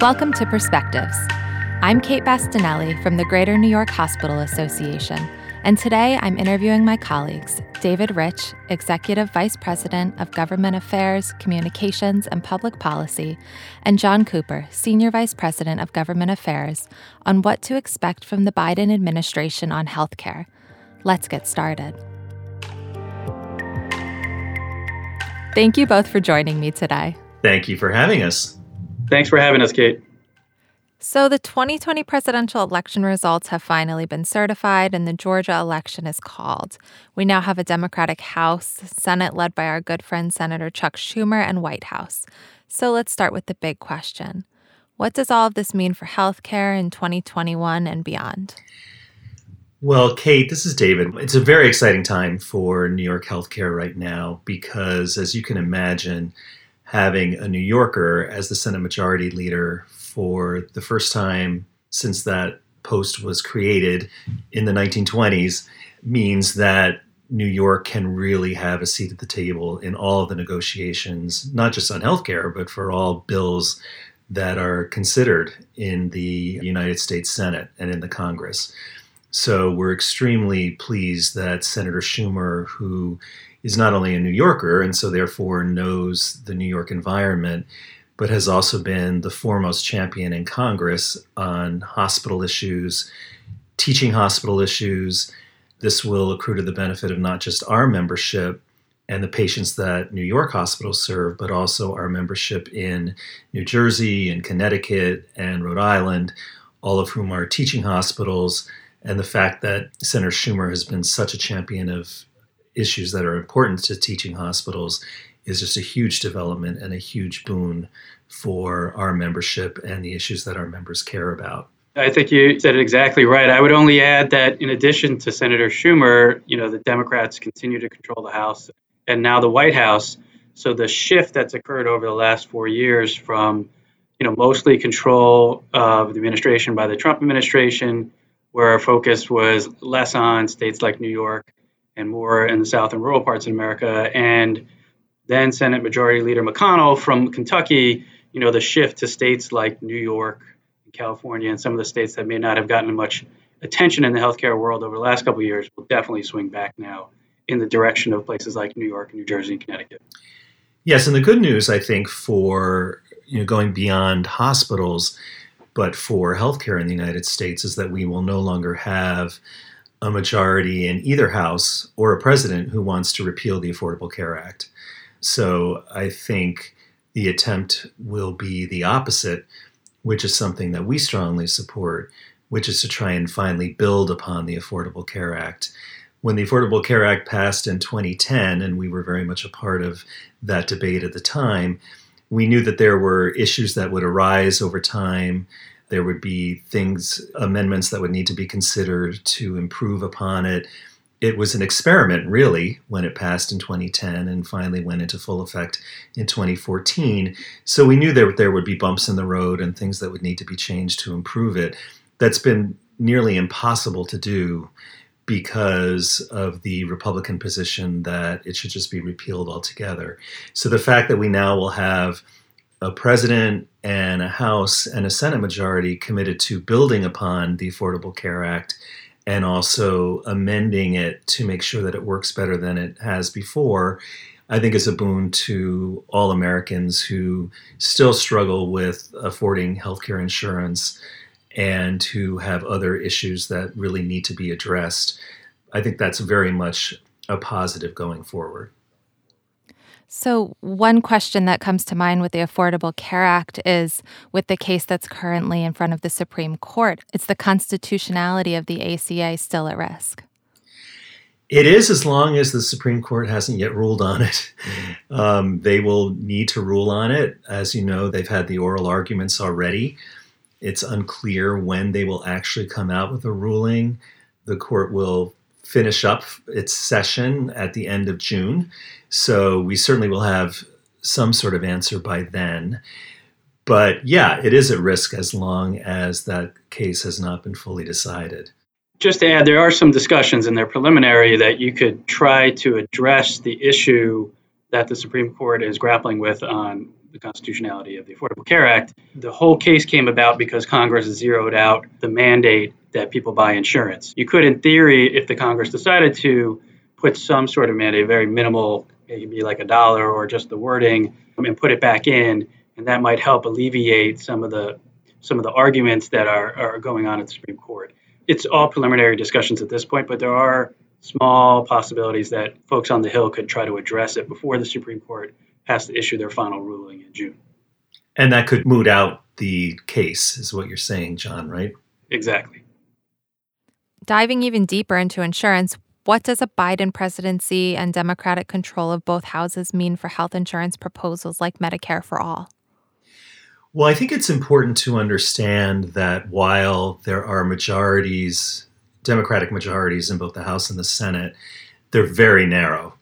Welcome to Perspectives. I'm Kate Bastinelli from the Greater New York Hospital Association, and today I'm interviewing my colleagues David Rich, Executive Vice President of Government Affairs, Communications, and Public Policy, and Jon Cooper, Senior Vice President of Government Affairs, on what to expect from the Biden administration on healthcare. Let's get started. Thank you both for joining me today. Thank you for having us. Thanks for having us, Kate. So, the 2020 presidential election results have finally been certified, and the Georgia election is called. We now have a Democratic House, Senate led by our good friend Senator Chuck Schumer, and White House. So, let's start with the big question What does all of this mean for healthcare in 2021 and beyond? Well, Kate, this is David. It's a very exciting time for New York healthcare right now because, as you can imagine, having a New Yorker as the Senate Majority Leader for the first time since that post was created in the 1920s means that New York can really have a seat at the table in all of the negotiations, not just on healthcare, but for all bills that are considered in the United States Senate and in the Congress. So we're extremely pleased that Senator Schumer, who is not only a New Yorker and so therefore knows the New York environment, but has also been the foremost champion in Congress on hospital issues, teaching hospital issues. This will accrue to the benefit of not just our membership and the patients that New York hospitals serve, but also our membership in New Jersey and Connecticut and Rhode Island, all of whom are teaching hospitals and the fact that Senator Schumer has been such a champion of issues that are important to teaching hospitals is just a huge development and a huge boon for our membership and the issues that our members care about. I think you said it exactly right. I would only add that in addition to Senator Schumer, you know, the Democrats continue to control the House and now the White House. So the shift that's occurred over the last four years from, you know, mostly control of the administration by the Trump administration where our focus was less on states like New York and more in the South and rural parts of America. And then Senate Majority Leader McConnell from Kentucky, you know, the shift to states like New York California and some of the states that may not have gotten much attention in the healthcare world over the last couple of years will definitely swing back now in the direction of places like New York, New Jersey, and Connecticut. Yes, and the good news, I think, for you know going beyond hospitals but for healthcare in the United States is that we will no longer have a majority in either house or a president who wants to repeal the Affordable Care Act. So I think the attempt will be the opposite, which is something that we strongly support, which is to try and finally build upon the Affordable Care Act. When the Affordable Care Act passed in 2010, and we were very much a part of that debate at the time, we knew that there were issues that would arise over time. There would be things, amendments that would need to be considered to improve upon it. It was an experiment, really, when it passed in 2010 and finally went into full effect in 2014. So we knew there, there would be bumps in the road and things that would need to be changed to improve it. That's been nearly impossible to do because of the Republican position that it should just be repealed altogether. So the fact that we now will have a president and a House and a Senate majority committed to building upon the Affordable Care Act and also amending it to make sure that it works better than it has before, I think is a boon to all Americans who still struggle with affording healthcare insurance and who have other issues that really need to be addressed. I think that's very much a positive going forward. So, one question that comes to mind with the Affordable Care Act is with the case that's currently in front of the Supreme Court, it's the constitutionality of the ACA still at risk? It is as long as the Supreme Court hasn't yet ruled on it. Um, they will need to rule on it. As you know, they've had the oral arguments already. It's unclear when they will actually come out with a ruling. The court will finish up its session at the end of June. So we certainly will have some sort of answer by then. But yeah, it is at risk as long as that case has not been fully decided. Just to add, there are some discussions in their preliminary that you could try to address the issue that the Supreme Court is grappling with on the constitutionality of the Affordable Care Act. The whole case came about because Congress zeroed out the mandate that people buy insurance. You could, in theory, if the Congress decided to, put some sort of mandate, very minimal, it could be like a dollar or just the wording, and put it back in, and that might help alleviate some of the some of the arguments that are, are going on at the Supreme Court. It's all preliminary discussions at this point, but there are small possibilities that folks on the Hill could try to address it before the Supreme Court has to issue their final ruling in June. And that could moot out the case, is what you're saying, Jon, right? Exactly. Diving even deeper into insurance, what does a Biden presidency and Democratic control of both houses mean for health insurance proposals like Medicare for All? Well, I think it's important to understand that while there are majorities, Democratic majorities in both the House and the Senate, they're very narrow.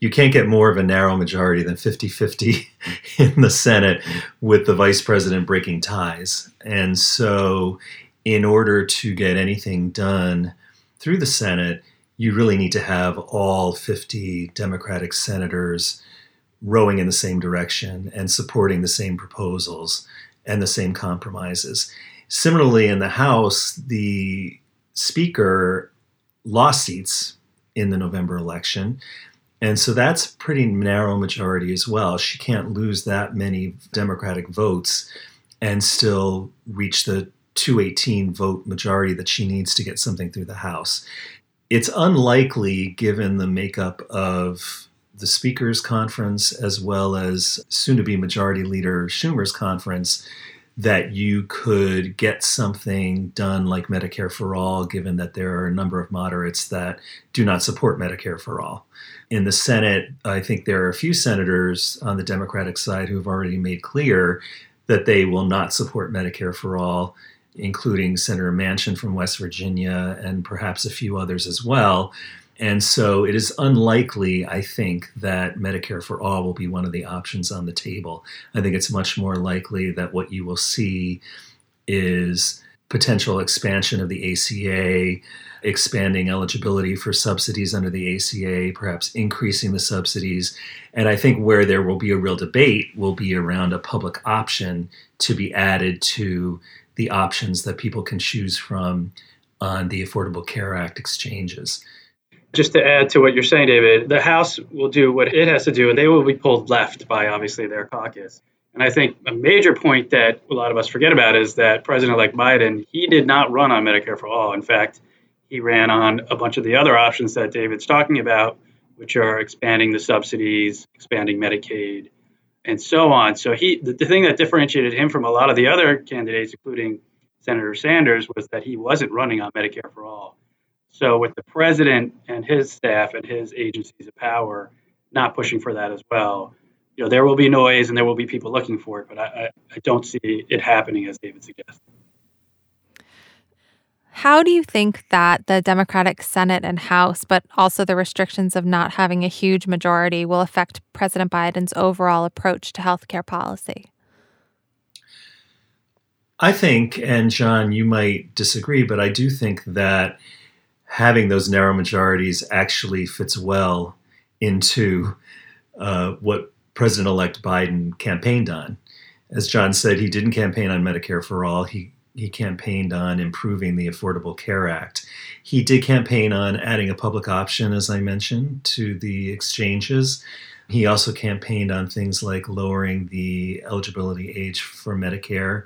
You can't get more of a narrow majority than 50 50 in the Senate with the vice president breaking ties. And so, in order to get anything done through the Senate, you really need to have all 50 Democratic senators rowing in the same direction and supporting the same proposals and the same compromises. Similarly, in the House, the Speaker lost seats in the November election. And so that's pretty narrow majority as well. She can't lose that many Democratic votes and still reach the 218 vote majority that she needs to get something through the House. It's unlikely, given the makeup of the Speaker's Conference as well as soon to be Majority Leader Schumer's conference that you could get something done like Medicare for All, given that there are a number of moderates that do not support Medicare for All. In the Senate, I think there are a few senators on the Democratic side who have already made clear that they will not support Medicare for All, including Senator Manchin from West Virginia and perhaps a few others as well. And so it is unlikely, I think, that Medicare for All will be one of the options on the table. I think it's much more likely that what you will see is potential expansion of the ACA, expanding eligibility for subsidies under the ACA, perhaps increasing the subsidies. And I think where there will be a real debate will be around a public option to be added to the options that people can choose from on the Affordable Care Act exchanges. Just to add to what you're saying, David, the House will do what it has to do, and they will be pulled left by obviously their caucus. And I think a major point that a lot of us forget about is that President elect Biden, he did not run on Medicare for all. In fact, he ran on a bunch of the other options that David's talking about, which are expanding the subsidies, expanding Medicaid, and so on. So he the, the thing that differentiated him from a lot of the other candidates, including Senator Sanders, was that he wasn't running on Medicare for all. So with the president and his staff and his agencies of power not pushing for that as well, you know, there will be noise and there will be people looking for it, but I, I, I don't see it happening as David suggests. How do you think that the Democratic Senate and House, but also the restrictions of not having a huge majority, will affect President Biden's overall approach to healthcare policy? I think, and Jon, you might disagree, but I do think that having those narrow majorities actually fits well into uh, what President elect Biden campaigned on. As Jon said, he didn't campaign on Medicare for all. He he campaigned on improving the Affordable Care Act. He did campaign on adding a public option, as I mentioned, to the exchanges. He also campaigned on things like lowering the eligibility age for Medicare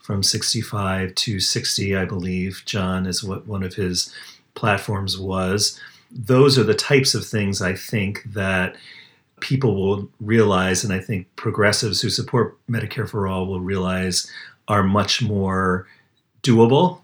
from 65 to 60, I believe. Jon is what one of his platforms was. Those are the types of things I think that people will realize, and I think progressives who support Medicare for All will realize are much more doable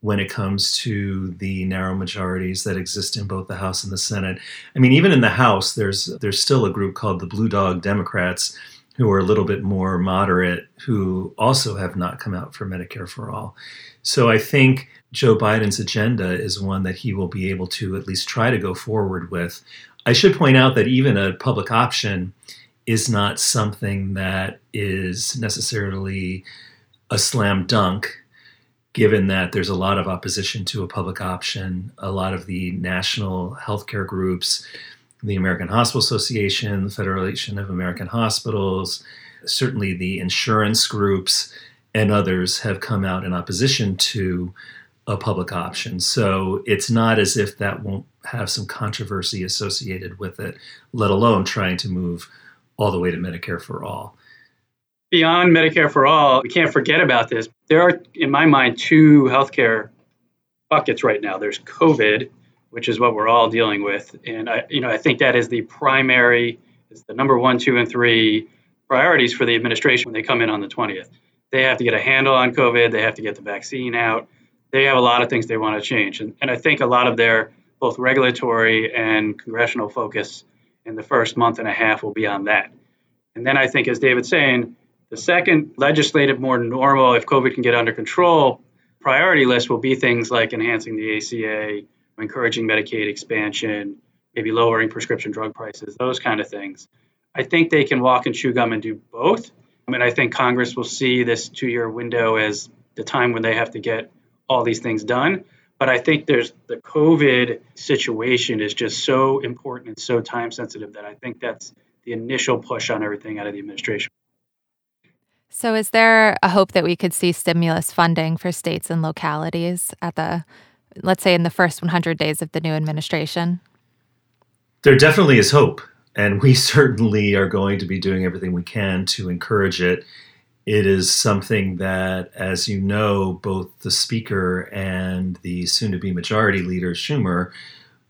when it comes to the narrow majorities that exist in both the House and the Senate. I mean, even in the House, there's there's still a group called the Blue Dog Democrats who are a little bit more moderate who also have not come out for Medicare for all. So I think Joe Biden's agenda is one that he will be able to at least try to go forward with. I should point out that even a public option is not something that is necessarily a slam dunk, given that there's a lot of opposition to a public option. A lot of the national healthcare groups, the American Hospital Association, the Federation of American Hospitals, Certainly, the insurance groups and others have come out in opposition to a public option. So it's not as if that won't have some controversy associated with it, let alone trying to move all the way to Medicare for all. Beyond Medicare for all, we can't forget about this. There are, in my mind, two healthcare buckets right now. There's COVID, which is what we're all dealing with, and I, you know, I think that is the primary, is the number one, two, and three priorities for the administration when they come in on the 20th. They have to get a handle on COVID. They have to get the vaccine out. They have a lot of things they want to change, and, and I think a lot of their both regulatory and congressional focus in the first month and a half will be on that. And then I think, as David's saying, the second legislative, more normal, if COVID can get under control, priority list will be things like enhancing the ACA, encouraging Medicaid expansion, maybe lowering prescription drug prices, those kind of things. I think they can walk and chew gum and do both. I mean, I think Congress will see this two year window as the time when they have to get all these things done. But I think there's the COVID situation is just so important and so time sensitive that I think that's the initial push on everything out of the administration. So, is there a hope that we could see stimulus funding for states and localities at the, let's say, in the first 100 days of the new administration? There definitely is hope. And we certainly are going to be doing everything we can to encourage it it is something that, as you know, both the Speaker and the soon to be Majority Leader Schumer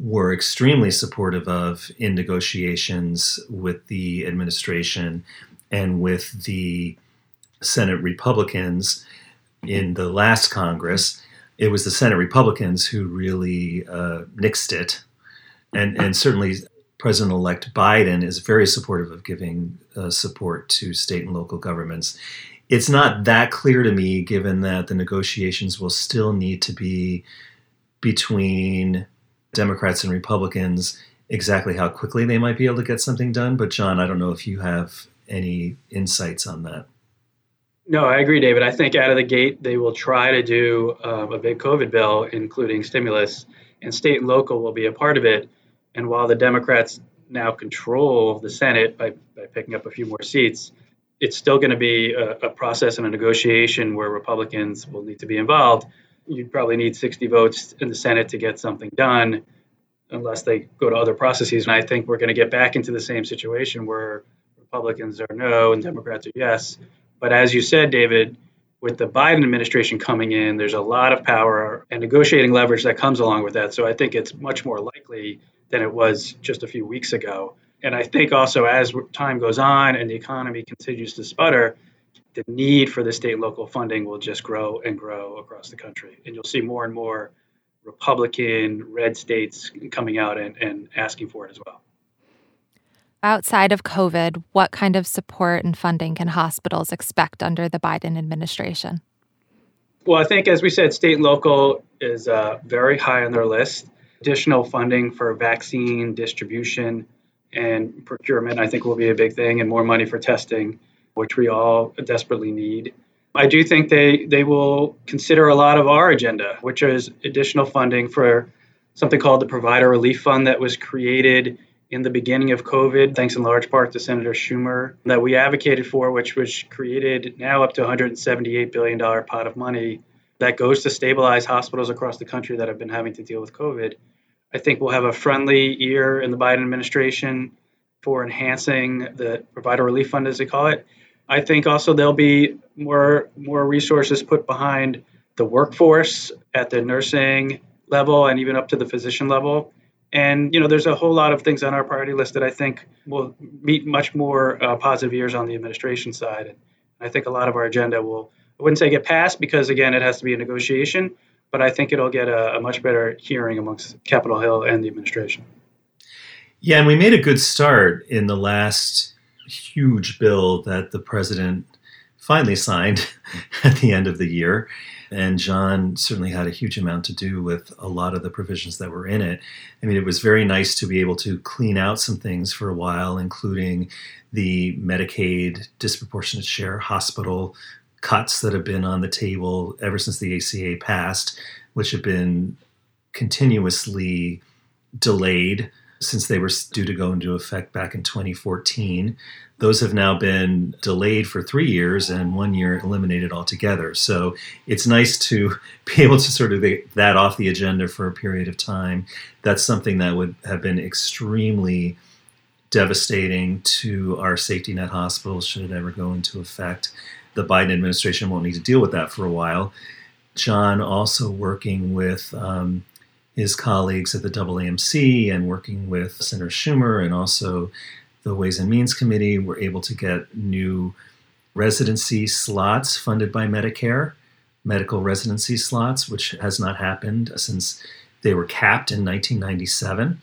were extremely supportive of in negotiations with the administration and with the Senate Republicans in the last Congress. It was the Senate Republicans who really uh, nixed it. And, and certainly President elect Biden is very supportive of giving uh, support to state and local governments. It's not that clear to me, given that the negotiations will still need to be between Democrats and Republicans, exactly how quickly they might be able to get something done. But, Jon, I don't know if you have any insights on that. No, I agree, David. I think out of the gate, they will try to do uh, a big COVID bill, including stimulus, and state and local will be a part of it. And while the Democrats now control the Senate by, by picking up a few more seats, it's still going to be a, a, process and a negotiation where Republicans will need to be involved. You'd probably need 60 votes in the Senate to get something done, unless they go to other processes. And I think we're going to get back into the same situation where Republicans are no and Democrats are yes. But as you said, David, with the Biden administration coming in, there's a lot of power and negotiating leverage that comes along with that. So I think it's much more likely than it was just a few weeks ago. And I think also as time goes on and the economy continues to sputter, the need for the state local funding will just grow and grow across the country. And you'll see more and more Republican red states coming out and, and asking for it as well. Outside of COVID, what kind of support and funding can hospitals expect under the Biden administration? Well, I think, as we said, state and local is uh, very high on their list additional funding for vaccine distribution and procurement, I think, will be a big thing, and more money for testing, which we all desperately need. I do think they, they will consider a lot of our agenda, which is additional funding for something called the Provider Relief Fund that was created in the beginning of COVID, thanks in large part to Senator Schumer, that we advocated for, which was created now up to $178 billion pot of money that goes to stabilize hospitals across the country that have been having to deal with COVID. I think we'll have a friendly ear in the Biden administration for enhancing the provider relief fund, as they call it. I think also there'll be more more resources put behind the workforce at the nursing level and even up to the physician level. And you know, there's a whole lot of things on our priority list that I think will meet much more uh, positive ears on the administration side. And I think a lot of our agenda will I wouldn't say get passed because again it has to be a negotiation, but I think it'll get a, a much better hearing amongst Capitol Hill and the administration. Yeah, and we made a good start in the last huge bill that the president finally signed at the end of the year. And Jon certainly had a huge amount to do with a lot of the provisions that were in it. I mean, it was very nice to be able to clean out some things for a while, including the Medicaid disproportionate share hospital cuts that have been on the table ever since the ACA passed, which have been continuously delayed since they were due to go into effect back in 2014. Those have now been delayed for three years and one year eliminated altogether. So it's nice to be able to sort of get that off the agenda for a period of time. That's something that would have been extremely devastating to our safety net hospitals should it ever go into effect. The Biden administration won't need to deal with that for a while. Jon also working with um, his colleagues at the AAMC and working with Senator Schumer and also the Ways and Means Committee were able to get new residency slots funded by Medicare, medical residency slots, which has not happened since they were capped in 1997.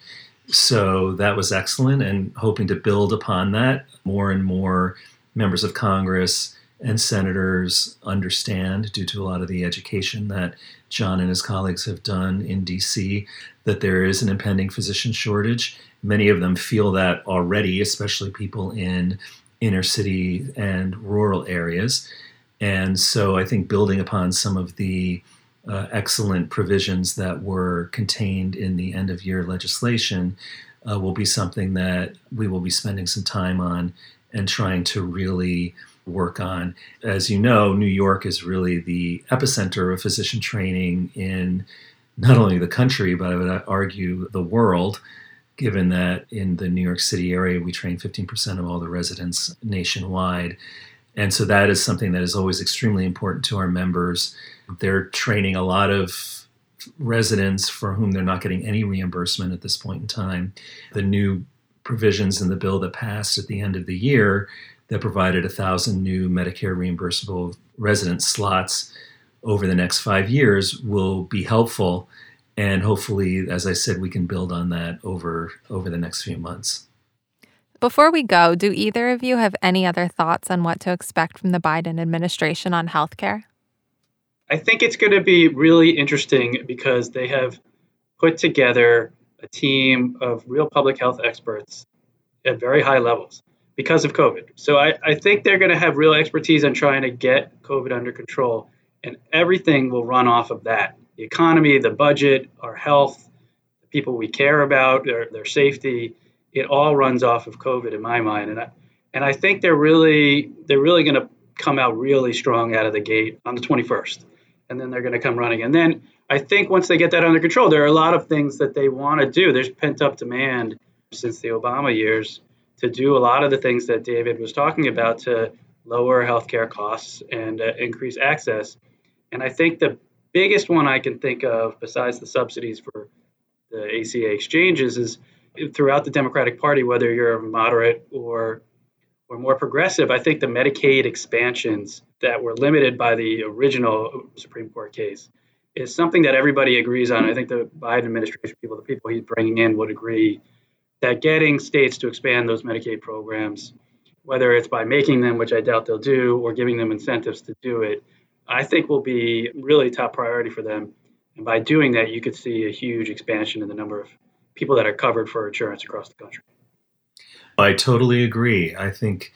So that was excellent, and hoping to build upon that, more and more members of Congress and senators understand, due to a lot of the education that Jon and his colleagues have done in DC, that there is an impending physician shortage. Many of them feel that already, especially people in inner city and rural areas. And so I think building upon some of the uh, excellent provisions that were contained in the end of year legislation uh, will be something that we will be spending some time on and trying to really work on. As you know, New York is really the epicenter of physician training in not only the country, but I would argue the world, given that in the New York City area, we train 15% of all the residents nationwide. And so that is something that is always extremely important to our members. They're training a lot of residents for whom they're not getting any reimbursement at this point in time. The new provisions in the bill that passed at the end of the year that provided a thousand new Medicare reimbursable resident slots over the next five years will be helpful. And hopefully, as I said, we can build on that over over the next few months. Before we go, do either of you have any other thoughts on what to expect from the Biden administration on healthcare? I think it's going to be really interesting because they have put together a team of real public health experts at very high levels because of COVID. So I, I think they're going to have real expertise on trying to get COVID under control, and everything will run off of that the economy, the budget, our health, the people we care about, their, their safety. It all runs off of COVID in my mind. And I, and I think they're really they're really going to come out really strong out of the gate on the 21st. And then they're going to come running. And then I think once they get that under control, there are a lot of things that they want to do. There's pent up demand since the Obama years to do a lot of the things that David was talking about to lower healthcare costs and uh, increase access. And I think the biggest one I can think of, besides the subsidies for the ACA exchanges, is throughout the Democratic Party, whether you're moderate or or more progressive, I think the Medicaid expansions that were limited by the original Supreme Court case is something that everybody agrees on. I think the Biden administration people, the people he's bringing in, would agree that getting states to expand those Medicaid programs, whether it's by making them, which I doubt they'll do, or giving them incentives to do it, I think will be really top priority for them. And by doing that, you could see a huge expansion in the number of people that are covered for insurance across the country. I totally agree. I think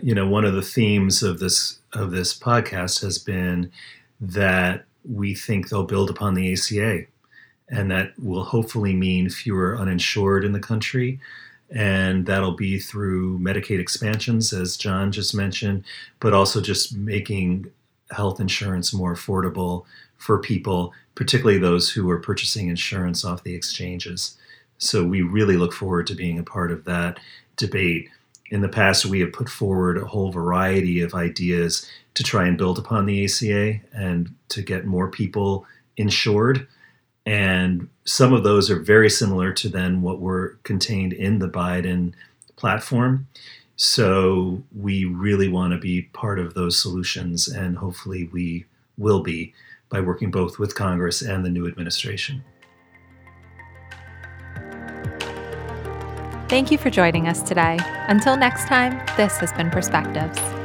you know one of the themes of this of this podcast has been that we think they'll build upon the ACA and that will hopefully mean fewer uninsured in the country. And that'll be through Medicaid expansions, as John just mentioned, but also just making health insurance more affordable for people, particularly those who are purchasing insurance off the exchanges. So we really look forward to being a part of that debate. In the past, we have put forward a whole variety of ideas to try and build upon the ACA and to get more people insured. And some of those are very similar to then what were contained in the Biden platform. So we really want to be part of those solutions, and hopefully we will be by working both with Congress and the new administration. Thank you for joining us today. Until next time, this has been Perspectives.